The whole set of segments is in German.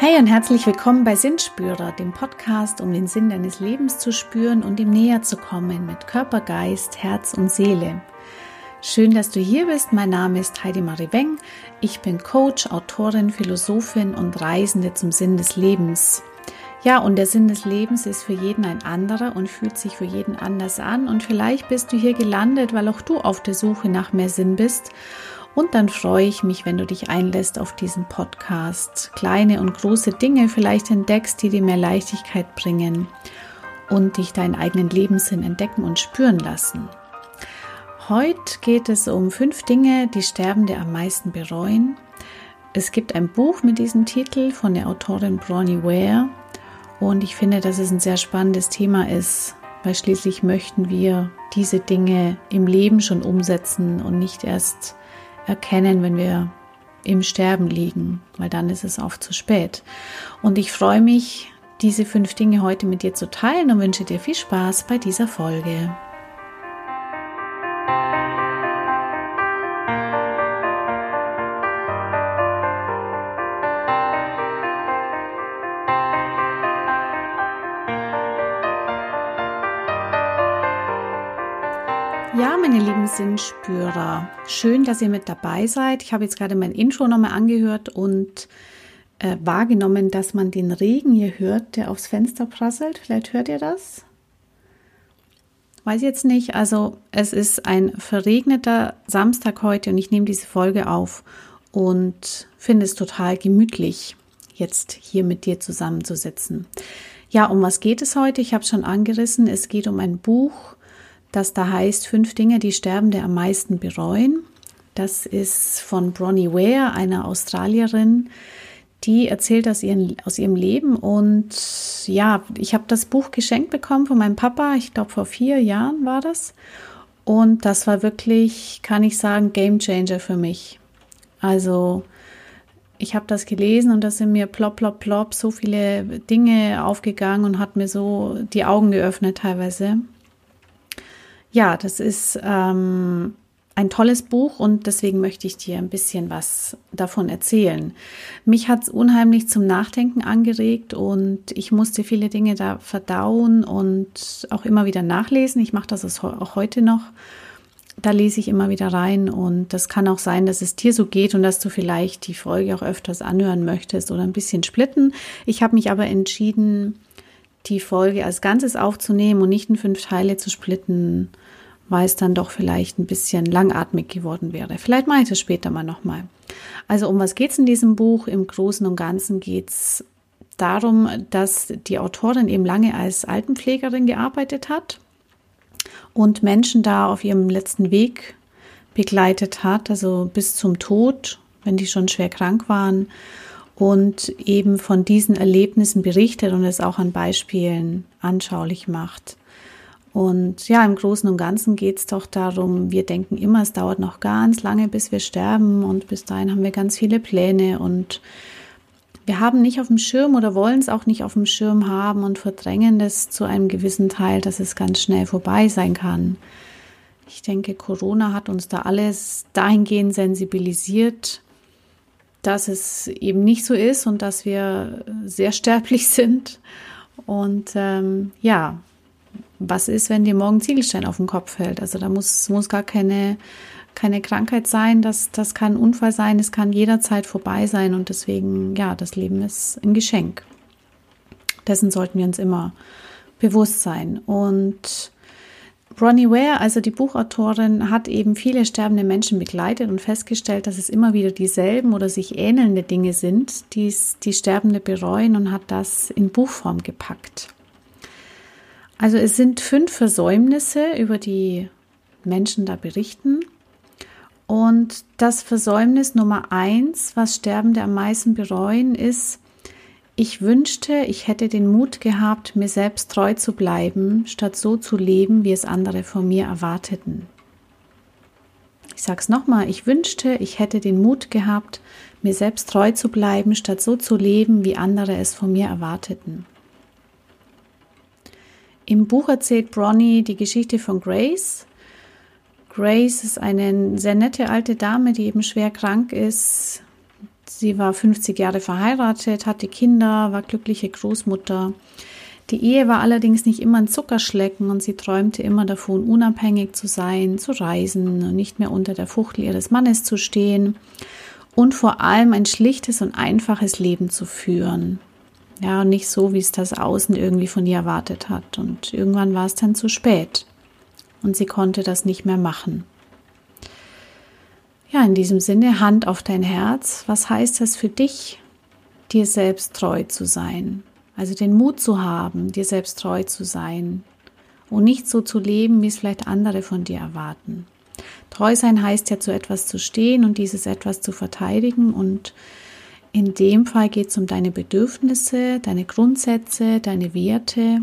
Hey und herzlich willkommen bei Sinnspürer, dem Podcast, um den Sinn deines Lebens zu spüren und ihm näher zu kommen mit Körper, Geist, Herz und Seele. Schön, dass du hier bist. Mein Name ist Heidi Marie Weng. Ich bin Coach, Autorin, Philosophin und Reisende zum Sinn des Lebens. Ja, und der Sinn des Lebens ist für jeden ein anderer und fühlt sich für jeden anders an. Und vielleicht bist du hier gelandet, weil auch du auf der Suche nach mehr Sinn bist und dann freue ich mich, wenn du dich einlässt auf diesen Podcast. Kleine und große Dinge vielleicht entdeckst, die dir mehr Leichtigkeit bringen und dich deinen eigenen Lebenssinn entdecken und spüren lassen. Heute geht es um fünf Dinge, die Sterbende am meisten bereuen. Es gibt ein Buch mit diesem Titel von der Autorin Bronnie Ware und ich finde, dass es ein sehr spannendes Thema ist, weil schließlich möchten wir diese Dinge im Leben schon umsetzen und nicht erst erkennen, wenn wir im Sterben liegen, weil dann ist es oft zu spät. Und ich freue mich, diese fünf Dinge heute mit dir zu teilen und wünsche dir viel Spaß bei dieser Folge. Ja, meine lieben Sinnspürer, schön, dass ihr mit dabei seid. Ich habe jetzt gerade mein Intro nochmal angehört und äh, wahrgenommen, dass man den Regen hier hört, der aufs Fenster prasselt. Vielleicht hört ihr das? Weiß jetzt nicht. Also es ist ein verregneter Samstag heute und ich nehme diese Folge auf und finde es total gemütlich, jetzt hier mit dir zusammenzusitzen. Ja, um was geht es heute? Ich habe schon angerissen. Es geht um ein Buch das da heißt Fünf Dinge, die Sterbende am meisten bereuen. Das ist von Bronnie Ware, einer Australierin, die erzählt aus, ihren, aus ihrem Leben. Und ja, ich habe das Buch geschenkt bekommen von meinem Papa, ich glaube vor vier Jahren war das. Und das war wirklich, kann ich sagen, Game Changer für mich. Also ich habe das gelesen und da sind mir plopp, plopp, plopp so viele Dinge aufgegangen und hat mir so die Augen geöffnet teilweise. Ja, das ist ähm, ein tolles Buch und deswegen möchte ich dir ein bisschen was davon erzählen. Mich hat es unheimlich zum Nachdenken angeregt und ich musste viele Dinge da verdauen und auch immer wieder nachlesen. Ich mache das auch heute noch. Da lese ich immer wieder rein und das kann auch sein, dass es dir so geht und dass du vielleicht die Folge auch öfters anhören möchtest oder ein bisschen splitten. Ich habe mich aber entschieden, die Folge als Ganzes aufzunehmen und nicht in fünf Teile zu splitten, weil es dann doch vielleicht ein bisschen langatmig geworden wäre. Vielleicht mache ich das später mal nochmal. Also um was geht es in diesem Buch? Im Großen und Ganzen geht es darum, dass die Autorin eben lange als Altenpflegerin gearbeitet hat und Menschen da auf ihrem letzten Weg begleitet hat, also bis zum Tod, wenn die schon schwer krank waren und eben von diesen Erlebnissen berichtet und es auch an Beispielen anschaulich macht. Und ja, im Großen und Ganzen geht es doch darum, wir denken immer, es dauert noch ganz lange, bis wir sterben und bis dahin haben wir ganz viele Pläne und wir haben nicht auf dem Schirm oder wollen es auch nicht auf dem Schirm haben und verdrängen das zu einem gewissen Teil, dass es ganz schnell vorbei sein kann. Ich denke, Corona hat uns da alles dahingehend sensibilisiert, dass es eben nicht so ist und dass wir sehr sterblich sind. Und ähm, ja, was ist, wenn dir morgen Ziegelstein auf den Kopf fällt? Also da muss, muss gar keine, keine Krankheit sein, das, das kann ein Unfall sein, es kann jederzeit vorbei sein und deswegen, ja, das Leben ist ein Geschenk. Dessen sollten wir uns immer bewusst sein. Und Bronnie Ware, also die Buchautorin, hat eben viele sterbende Menschen begleitet und festgestellt, dass es immer wieder dieselben oder sich ähnelnde Dinge sind, die die Sterbende bereuen und hat das in Buchform gepackt. Also es sind fünf Versäumnisse, über die Menschen da berichten. Und das Versäumnis Nummer eins, was Sterbende am meisten bereuen, ist, ich wünschte, ich hätte den Mut gehabt, mir selbst treu zu bleiben, statt so zu leben, wie es andere von mir erwarteten. Ich sage es nochmal, ich wünschte, ich hätte den Mut gehabt, mir selbst treu zu bleiben, statt so zu leben, wie andere es von mir erwarteten. Im Buch erzählt Bronnie die Geschichte von Grace. Grace ist eine sehr nette alte Dame, die eben schwer krank ist, sie war 50 Jahre verheiratet, hatte Kinder, war glückliche Großmutter. Die Ehe war allerdings nicht immer ein Zuckerschlecken und sie träumte immer davon, unabhängig zu sein, zu reisen und nicht mehr unter der Fuchtel ihres Mannes zu stehen und vor allem ein schlichtes und einfaches Leben zu führen. Ja, und nicht so, wie es das Außen irgendwie von ihr erwartet hat. Und irgendwann war es dann zu spät und sie konnte das nicht mehr machen. Ja, in diesem Sinne, Hand auf dein Herz. Was heißt das für dich, dir selbst treu zu sein? Also den Mut zu haben, dir selbst treu zu sein und nicht so zu leben, wie es vielleicht andere von dir erwarten. Treu sein heißt ja zu etwas zu stehen und dieses etwas zu verteidigen und in dem Fall geht es um deine Bedürfnisse, deine Grundsätze, deine Werte.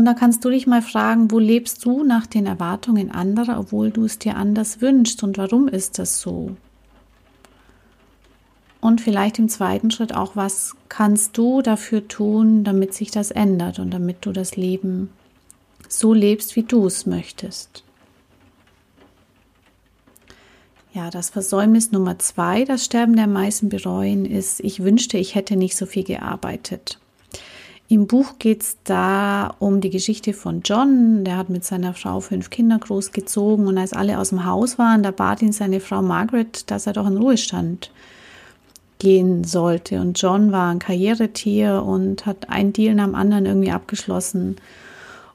Und da kannst du dich mal fragen, wo lebst du nach den Erwartungen anderer, obwohl du es dir anders wünschst und warum ist das so? Und vielleicht im zweiten Schritt auch, was kannst du dafür tun, damit sich das ändert und damit du das Leben so lebst, wie du es möchtest. Ja, das Versäumnis Nummer zwei, das Sterben der meisten bereuen, ist, ich wünschte, ich hätte nicht so viel gearbeitet. Im Buch geht es da um die Geschichte von John. Der hat mit seiner Frau fünf Kinder großgezogen und als alle aus dem Haus waren, da bat ihn seine Frau Margaret, dass er doch in Ruhestand gehen sollte. Und John war ein Karrieretier und hat einen Deal nach dem anderen irgendwie abgeschlossen.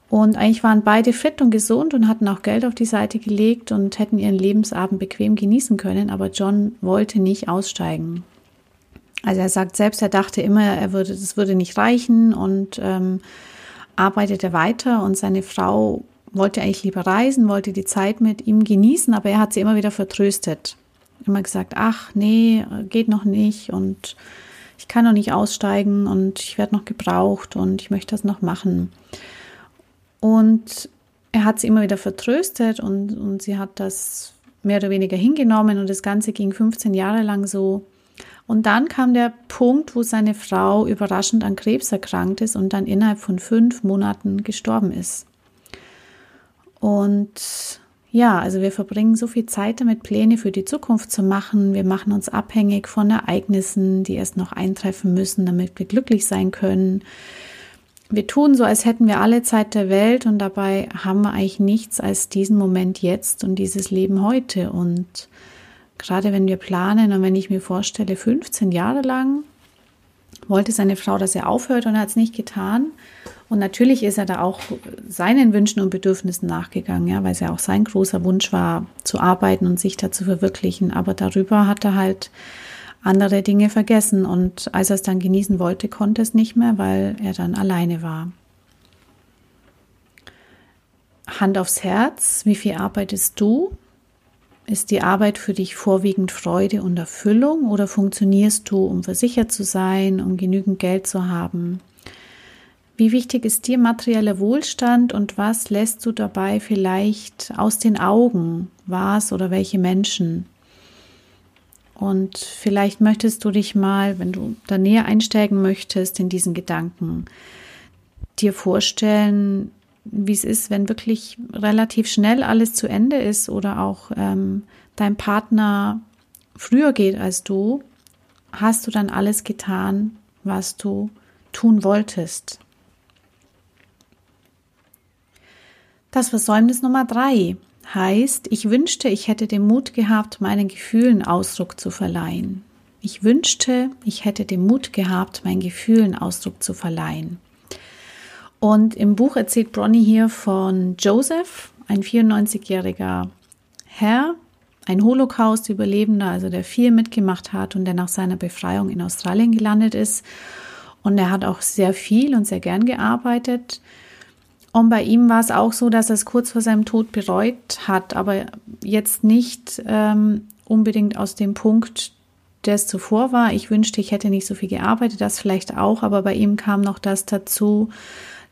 Und eigentlich waren beide fit und gesund und hatten auch Geld auf die Seite gelegt und hätten ihren Lebensabend bequem genießen können, aber John wollte nicht aussteigen. Also er sagt selbst, er dachte immer, er würde, das würde nicht reichen und ähm, arbeitete weiter und seine Frau wollte eigentlich lieber reisen, wollte die Zeit mit ihm genießen, aber er hat sie immer wieder vertröstet immer gesagt, ach nee, geht noch nicht und ich kann noch nicht aussteigen und ich werde noch gebraucht und ich möchte das noch machen. Und er hat sie immer wieder vertröstet und, und sie hat das mehr oder weniger hingenommen und das Ganze ging 15 Jahre lang so. Und dann kam der Punkt, wo seine Frau überraschend an Krebs erkrankt ist und dann innerhalb von fünf Monaten gestorben ist. Und ja, also wir verbringen so viel Zeit damit, Pläne für die Zukunft zu machen. Wir machen uns abhängig von Ereignissen, die erst noch eintreffen müssen, damit wir glücklich sein können. Wir tun so, als hätten wir alle Zeit der Welt und dabei haben wir eigentlich nichts als diesen Moment jetzt und dieses Leben heute. Und gerade wenn wir planen und wenn ich mir vorstelle, 15 Jahre lang wollte seine Frau, dass er aufhört und er hat es nicht getan. Und natürlich ist er da auch seinen Wünschen und Bedürfnissen nachgegangen, ja, weil es ja auch sein großer Wunsch war, zu arbeiten und sich da zu verwirklichen. Aber darüber hat er halt andere Dinge vergessen. Und als er es dann genießen wollte, konnte es nicht mehr, weil er dann alleine war. Hand aufs Herz, wie viel arbeitest du? Ist die Arbeit für dich vorwiegend Freude und Erfüllung oder funktionierst du, um versichert zu sein, um genügend Geld zu haben? Wie wichtig ist dir materieller Wohlstand und was lässt du dabei vielleicht aus den Augen? Was oder welche Menschen? Und vielleicht möchtest du dich mal, wenn du da näher einsteigen möchtest in diesen Gedanken, dir vorstellen, wie es ist, wenn wirklich relativ schnell alles zu Ende ist oder auch ähm, dein Partner früher geht als du, hast du dann alles getan, was du tun wolltest. Das Versäumnis Nummer drei heißt, ich wünschte, ich hätte den Mut gehabt, meinen Gefühlen Ausdruck zu verleihen. Ich wünschte, ich hätte den Mut gehabt, meinen Gefühlen Ausdruck zu verleihen. Und im Buch erzählt Bronnie hier von Joseph, ein 94-jähriger Herr, ein Holocaust-Überlebender, also der viel mitgemacht hat und der nach seiner Befreiung in Australien gelandet ist. Und er hat auch sehr viel und sehr gern gearbeitet. Und bei ihm war es auch so, dass er es kurz vor seinem Tod bereut hat, aber jetzt nicht ähm, unbedingt aus dem Punkt, der es zuvor war. Ich wünschte, ich hätte nicht so viel gearbeitet, das vielleicht auch, aber bei ihm kam noch das dazu,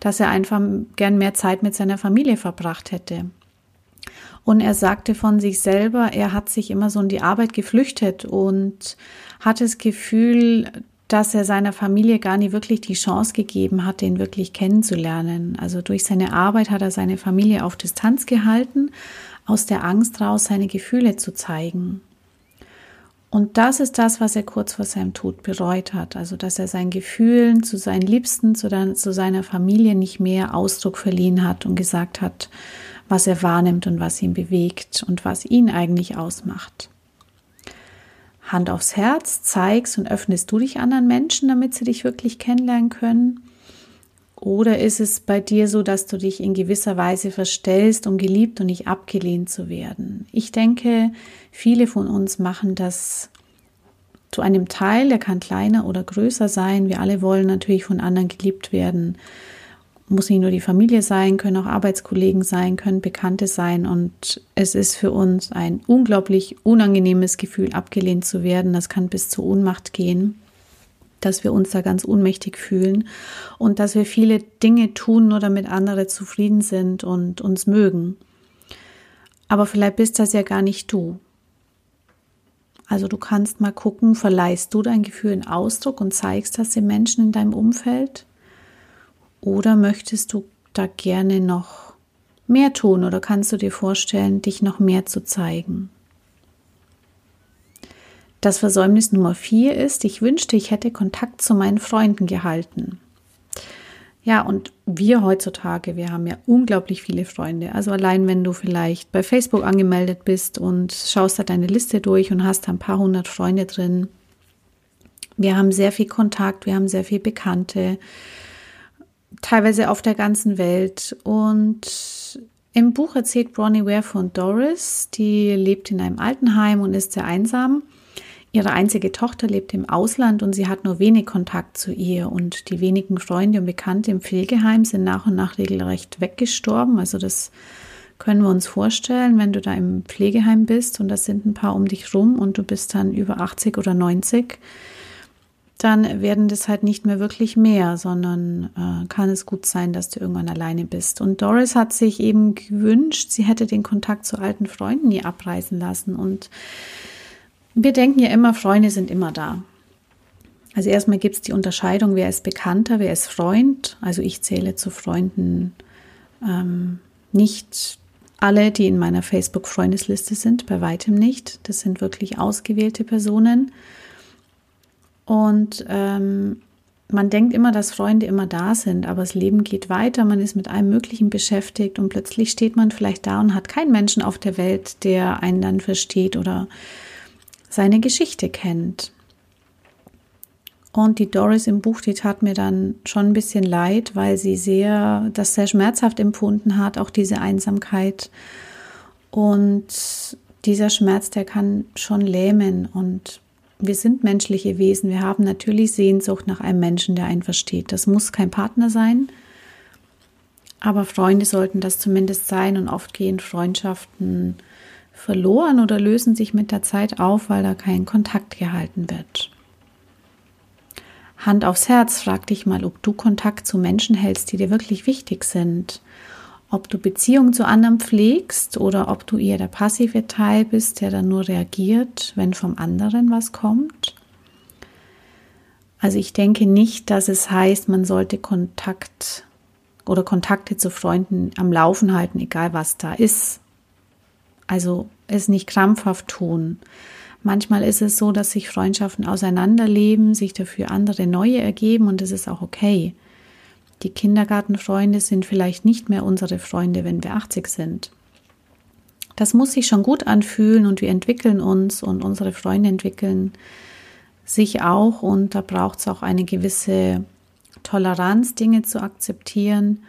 dass er einfach gern mehr Zeit mit seiner Familie verbracht hätte. Und er sagte von sich selber, er hat sich immer so in die Arbeit geflüchtet und hat das Gefühl, dass er seiner Familie gar nie wirklich die Chance gegeben hat, ihn wirklich kennenzulernen. Also durch seine Arbeit hat er seine Familie auf Distanz gehalten, aus der Angst raus seine Gefühle zu zeigen. Und das ist das, was er kurz vor seinem Tod bereut hat. Also, dass er seinen Gefühlen zu seinen Liebsten, zu, der, zu seiner Familie nicht mehr Ausdruck verliehen hat und gesagt hat, was er wahrnimmt und was ihn bewegt und was ihn eigentlich ausmacht. Hand aufs Herz, zeigst und öffnest du dich anderen Menschen, damit sie dich wirklich kennenlernen können? Oder ist es bei dir so, dass du dich in gewisser Weise verstellst, um geliebt und nicht abgelehnt zu werden? Ich denke, viele von uns machen das zu einem Teil, der kann kleiner oder größer sein. Wir alle wollen natürlich von anderen geliebt werden. Muss nicht nur die Familie sein, können auch Arbeitskollegen sein, können Bekannte sein. Und es ist für uns ein unglaublich unangenehmes Gefühl, abgelehnt zu werden. Das kann bis zur Ohnmacht gehen dass wir uns da ganz ohnmächtig fühlen und dass wir viele Dinge tun, nur damit andere zufrieden sind und uns mögen. Aber vielleicht bist das ja gar nicht du. Also du kannst mal gucken, verleihst du dein Gefühl in Ausdruck und zeigst das den Menschen in deinem Umfeld? Oder möchtest du da gerne noch mehr tun oder kannst du dir vorstellen, dich noch mehr zu zeigen? Das Versäumnis Nummer vier ist, ich wünschte, ich hätte Kontakt zu meinen Freunden gehalten. Ja, und wir heutzutage, wir haben ja unglaublich viele Freunde. Also allein wenn du vielleicht bei Facebook angemeldet bist und schaust da deine Liste durch und hast da ein paar hundert Freunde drin. Wir haben sehr viel Kontakt, wir haben sehr viel Bekannte, teilweise auf der ganzen Welt. Und im Buch erzählt Bronnie Ware von Doris, die lebt in einem Altenheim und ist sehr einsam. Ihre einzige Tochter lebt im Ausland und sie hat nur wenig Kontakt zu ihr. Und die wenigen Freunde und Bekannte im Pflegeheim sind nach und nach regelrecht weggestorben. Also das können wir uns vorstellen, wenn du da im Pflegeheim bist und das sind ein paar um dich rum und du bist dann über 80 oder 90, dann werden das halt nicht mehr wirklich mehr, sondern äh, kann es gut sein, dass du irgendwann alleine bist. Und Doris hat sich eben gewünscht, sie hätte den Kontakt zu alten Freunden nie abreißen lassen und wir denken ja immer, Freunde sind immer da. Also erstmal gibt es die Unterscheidung, wer ist Bekannter, wer ist Freund. Also ich zähle zu Freunden ähm, nicht alle, die in meiner Facebook-Freundesliste sind, bei weitem nicht. Das sind wirklich ausgewählte Personen. Und ähm, man denkt immer, dass Freunde immer da sind, aber das Leben geht weiter, man ist mit allem Möglichen beschäftigt und plötzlich steht man vielleicht da und hat keinen Menschen auf der Welt, der einen dann versteht oder seine Geschichte kennt. Und die Doris im Buch, die tat mir dann schon ein bisschen leid, weil sie sehr, das sehr schmerzhaft empfunden hat, auch diese Einsamkeit. Und dieser Schmerz, der kann schon lähmen. Und wir sind menschliche Wesen. Wir haben natürlich Sehnsucht nach einem Menschen, der einen versteht. Das muss kein Partner sein. Aber Freunde sollten das zumindest sein. Und oft gehen Freundschaften verloren oder lösen sich mit der Zeit auf, weil da kein Kontakt gehalten wird. Hand aufs Herz, frag dich mal, ob du Kontakt zu Menschen hältst, die dir wirklich wichtig sind. Ob du Beziehungen zu anderen pflegst oder ob du eher der passive Teil bist, der dann nur reagiert, wenn vom anderen was kommt. Also ich denke nicht, dass es heißt, man sollte Kontakt oder Kontakte zu Freunden am Laufen halten, egal was da ist. Also es nicht krampfhaft tun. Manchmal ist es so, dass sich Freundschaften auseinanderleben, sich dafür andere neue ergeben und es ist auch okay. Die Kindergartenfreunde sind vielleicht nicht mehr unsere Freunde, wenn wir 80 sind. Das muss sich schon gut anfühlen und wir entwickeln uns und unsere Freunde entwickeln sich auch und da braucht es auch eine gewisse Toleranz, Dinge zu akzeptieren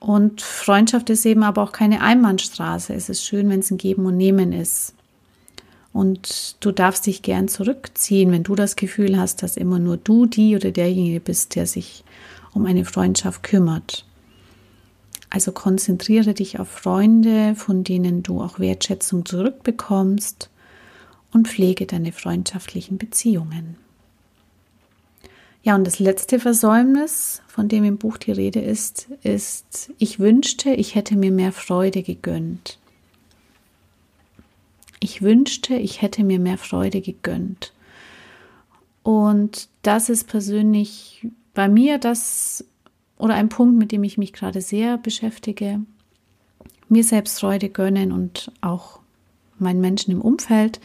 und Freundschaft ist eben aber auch keine Einbahnstraße. Es ist schön, wenn es ein Geben und Nehmen ist. Und du darfst dich gern zurückziehen, wenn du das Gefühl hast, dass immer nur du die oder derjenige bist, der sich um eine Freundschaft kümmert. Also konzentriere dich auf Freunde, von denen du auch Wertschätzung zurückbekommst und pflege deine freundschaftlichen Beziehungen. Ja, und das letzte Versäumnis, von dem im Buch die Rede ist, ist, ich wünschte, ich hätte mir mehr Freude gegönnt. Ich wünschte, ich hätte mir mehr Freude gegönnt. Und das ist persönlich bei mir das oder ein Punkt, mit dem ich mich gerade sehr beschäftige. Mir selbst Freude gönnen und auch meinen Menschen im Umfeld.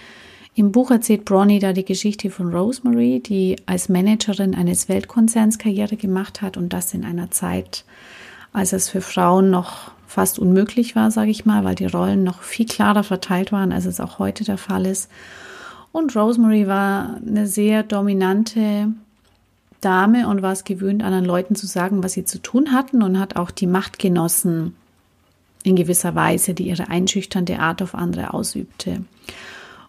Im Buch erzählt Bronnie da die Geschichte von Rosemary, die als Managerin eines Weltkonzerns Karriere gemacht hat und das in einer Zeit, als es für Frauen noch fast unmöglich war, sage ich mal, weil die Rollen noch viel klarer verteilt waren, als es auch heute der Fall ist. Und Rosemary war eine sehr dominante Dame und war es gewöhnt, anderen Leuten zu sagen, was sie zu tun hatten und hat auch die Macht genossen in gewisser Weise, die ihre einschüchternde Art auf andere ausübte.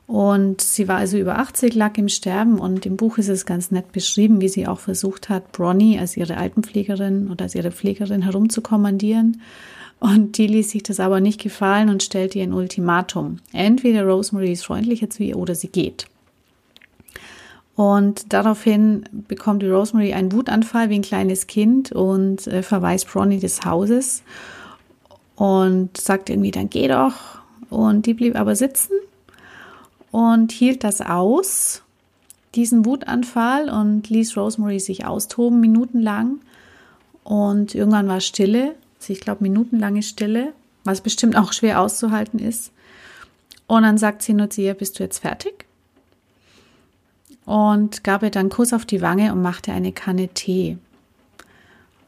Und sie war also über 80, lag im Sterben und im Buch ist es ganz nett beschrieben, wie sie auch versucht hat, Bronnie als ihre Altenpflegerin oder als ihre Pflegerin herumzukommandieren. Und die ließ sich das aber nicht gefallen und stellte ihr ein Ultimatum. Entweder Rosemary ist freundlicher zu ihr oder sie geht. Und daraufhin bekommt die Rosemary einen Wutanfall wie ein kleines Kind und äh, verweist Bronnie des Hauses und sagt irgendwie, dann geh doch. Und die blieb aber sitzen und hielt das aus, diesen Wutanfall und ließ Rosemary sich austoben, minutenlang. Und irgendwann war Stille, also ich glaube minutenlange Stille, was bestimmt auch schwer auszuhalten ist. Und dann sagt sie nur zu ihr, bist du jetzt fertig? Und gab ihr dann einen Kuss auf die Wange und machte eine Kanne Tee.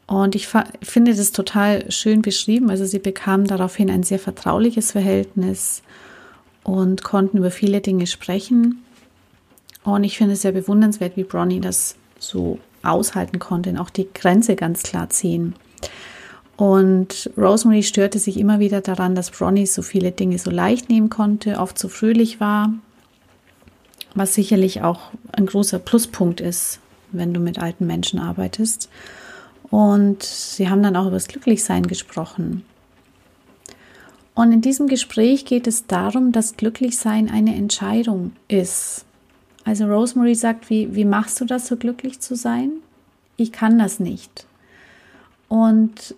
Und ich finde das total schön beschrieben. Also sie bekamen daraufhin ein sehr vertrauliches Verhältnis und konnten über viele Dinge sprechen. Und ich finde es sehr bewundernswert, wie Bronny das so aushalten konnte und auch die Grenze ganz klar ziehen. Und Rosemary störte sich immer wieder daran, dass Bronny so viele Dinge so leicht nehmen konnte, oft so fröhlich war, was sicherlich auch ein großer Pluspunkt ist, wenn du mit alten Menschen arbeitest. Und sie haben dann auch über das Glücklichsein gesprochen. Und in diesem Gespräch geht es darum, dass Glücklichsein eine Entscheidung ist. Also Rosemary sagt, wie, wie machst du das, so glücklich zu sein? Ich kann das nicht. Und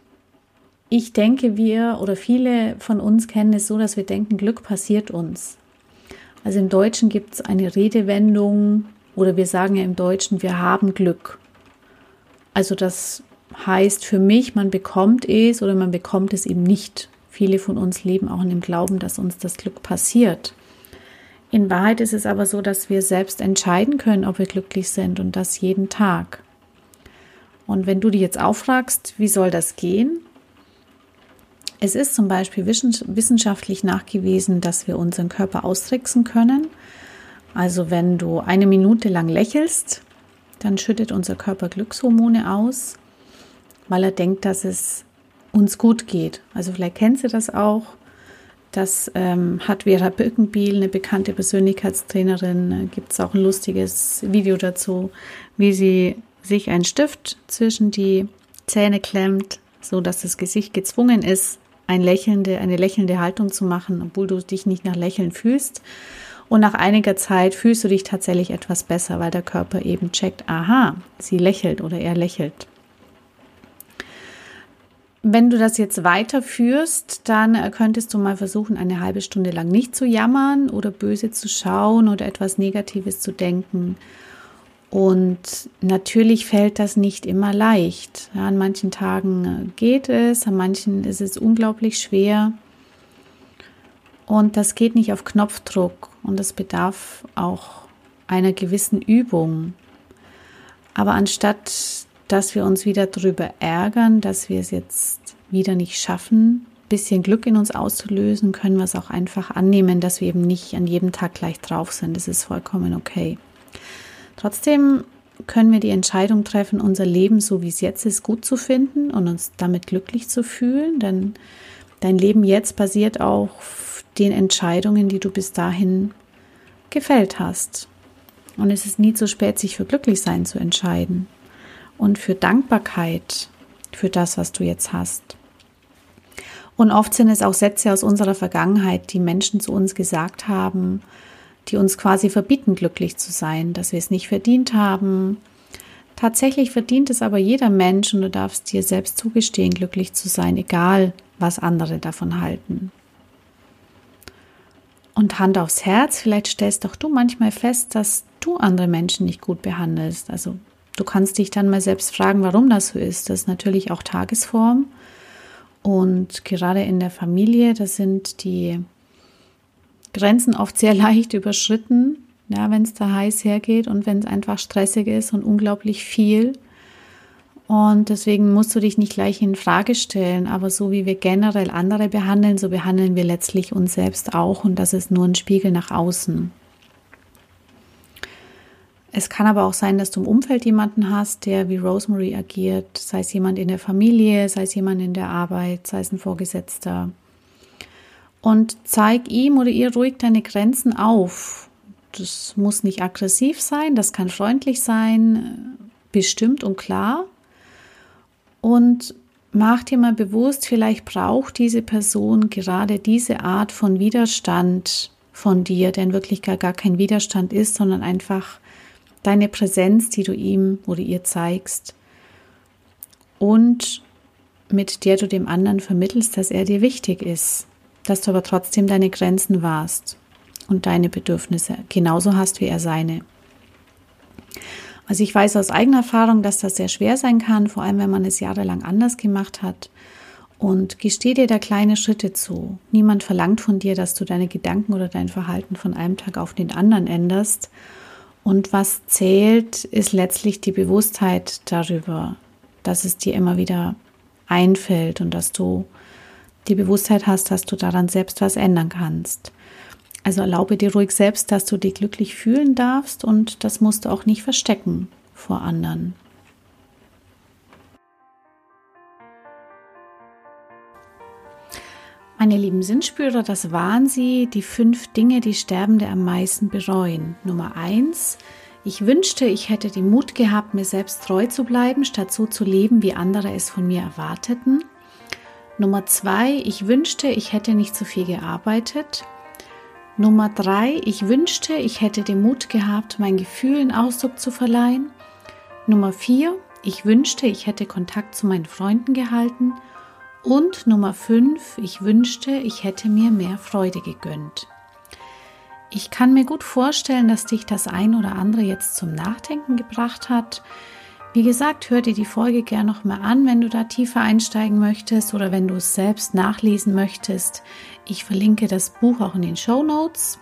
ich denke, wir oder viele von uns kennen es so, dass wir denken, Glück passiert uns. Also im Deutschen gibt es eine Redewendung oder wir sagen ja im Deutschen, wir haben Glück. Also das heißt für mich, man bekommt es oder man bekommt es eben nicht. Viele von uns leben auch in dem Glauben, dass uns das Glück passiert. In Wahrheit ist es aber so, dass wir selbst entscheiden können, ob wir glücklich sind und das jeden Tag. Und wenn du dich jetzt auffragst, wie soll das gehen? Es ist zum Beispiel wissenschaftlich nachgewiesen, dass wir unseren Körper austricksen können. Also wenn du eine Minute lang lächelst, dann schüttet unser Körper Glückshormone aus, weil er denkt, dass es uns gut geht. Also vielleicht kennst du das auch. Das ähm, hat Vera Birkenbiel, eine bekannte Persönlichkeitstrainerin, äh, gibt es auch ein lustiges Video dazu, wie sie sich einen Stift zwischen die Zähne klemmt, so dass das Gesicht gezwungen ist, ein lächelnde, eine lächelnde Haltung zu machen, obwohl du dich nicht nach Lächeln fühlst. Und nach einiger Zeit fühlst du dich tatsächlich etwas besser, weil der Körper eben checkt, aha, sie lächelt oder er lächelt. Wenn du das jetzt weiterführst, dann äh, könntest du mal versuchen, eine halbe Stunde lang nicht zu jammern oder böse zu schauen oder etwas Negatives zu denken. Und natürlich fällt das nicht immer leicht. Ja, an manchen Tagen äh, geht es, an manchen ist es unglaublich schwer. Und das geht nicht auf Knopfdruck und das bedarf auch einer gewissen Übung. Aber anstatt dass wir uns wieder darüber ärgern, dass wir es jetzt wieder nicht schaffen, ein bisschen Glück in uns auszulösen, können wir es auch einfach annehmen, dass wir eben nicht an jedem Tag gleich drauf sind. Das ist vollkommen okay. Trotzdem können wir die Entscheidung treffen, unser Leben so wie es jetzt ist gut zu finden und uns damit glücklich zu fühlen, denn dein Leben jetzt basiert auf den Entscheidungen, die du bis dahin gefällt hast. Und es ist nie zu spät, sich für Glücklichsein zu entscheiden und für Dankbarkeit für das, was du jetzt hast. Und oft sind es auch Sätze aus unserer Vergangenheit, die Menschen zu uns gesagt haben, die uns quasi verbieten, glücklich zu sein, dass wir es nicht verdient haben. Tatsächlich verdient es aber jeder Mensch und du darfst dir selbst zugestehen, glücklich zu sein, egal was andere davon halten. Und Hand aufs Herz, vielleicht stellst doch du manchmal fest, dass du andere Menschen nicht gut behandelst. Also Du kannst dich dann mal selbst fragen, warum das so ist. Das ist natürlich auch Tagesform. Und gerade in der Familie, da sind die Grenzen oft sehr leicht überschritten. ja, wenn es da heiß hergeht und wenn es einfach stressig ist und unglaublich viel. Und deswegen musst du dich nicht gleich in Frage stellen. Aber so wie wir generell andere behandeln, so behandeln wir letztlich uns selbst auch. Und das ist nur ein Spiegel nach außen. Es kann aber auch sein, dass du im Umfeld jemanden hast, der wie Rosemary agiert, sei es jemand in der Familie, sei es jemand in der Arbeit, sei es ein Vorgesetzter. Und zeig ihm oder ihr ruhig deine Grenzen auf. Das muss nicht aggressiv sein, das kann freundlich sein, bestimmt und klar. Und mach dir mal bewusst, vielleicht braucht diese Person gerade diese Art von Widerstand von dir, der in Wirklichkeit gar kein Widerstand ist, sondern einfach deine Präsenz, die du ihm oder ihr zeigst und mit der du dem anderen vermittelst, dass er dir wichtig ist, dass du aber trotzdem deine Grenzen wahrst und deine Bedürfnisse genauso hast wie er seine. Also ich weiß aus eigener Erfahrung, dass das sehr schwer sein kann, vor allem wenn man es jahrelang anders gemacht hat. Und gesteh dir da kleine Schritte zu. Niemand verlangt von dir, dass du deine Gedanken oder dein Verhalten von einem Tag auf den anderen änderst. Und was zählt, ist letztlich die Bewusstheit darüber, dass es dir immer wieder einfällt und dass du die Bewusstheit hast, dass du daran selbst was ändern kannst. Also erlaube dir ruhig selbst, dass du dich glücklich fühlen darfst und das musst du auch nicht verstecken vor anderen. Meine lieben Sinnspürer, das waren sie, die fünf Dinge, die Sterbende am meisten bereuen. Nummer eins, ich wünschte, ich hätte den Mut gehabt, mir selbst treu zu bleiben, statt so zu leben, wie andere es von mir erwarteten. Nummer zwei, ich wünschte, ich hätte nicht so viel gearbeitet. Nummer drei, ich wünschte, ich hätte den Mut gehabt, meinen Gefühlen Ausdruck zu verleihen. Nummer vier, ich wünschte, ich hätte Kontakt zu meinen Freunden gehalten. Und Nummer fünf, ich wünschte, ich hätte mir mehr Freude gegönnt. Ich kann mir gut vorstellen, dass dich das ein oder andere jetzt zum Nachdenken gebracht hat. Wie gesagt, hör dir die Folge gerne nochmal an, wenn du da tiefer einsteigen möchtest oder wenn du es selbst nachlesen möchtest. Ich verlinke das Buch auch in den Show Notes.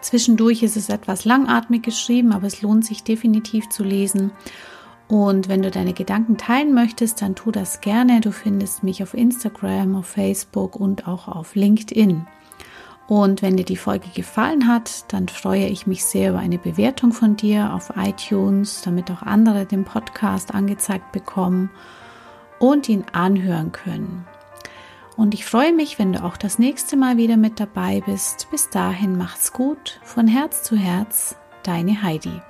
Zwischendurch ist es etwas langatmig geschrieben, aber es lohnt sich definitiv zu lesen. Und wenn du deine Gedanken teilen möchtest, dann tu das gerne. Du findest mich auf Instagram, auf Facebook und auch auf LinkedIn. Und wenn dir die Folge gefallen hat, dann freue ich mich sehr über eine Bewertung von dir auf iTunes, damit auch andere den Podcast angezeigt bekommen und ihn anhören können. Und ich freue mich, wenn du auch das nächste Mal wieder mit dabei bist. Bis dahin macht's gut, von Herz zu Herz, deine Heidi.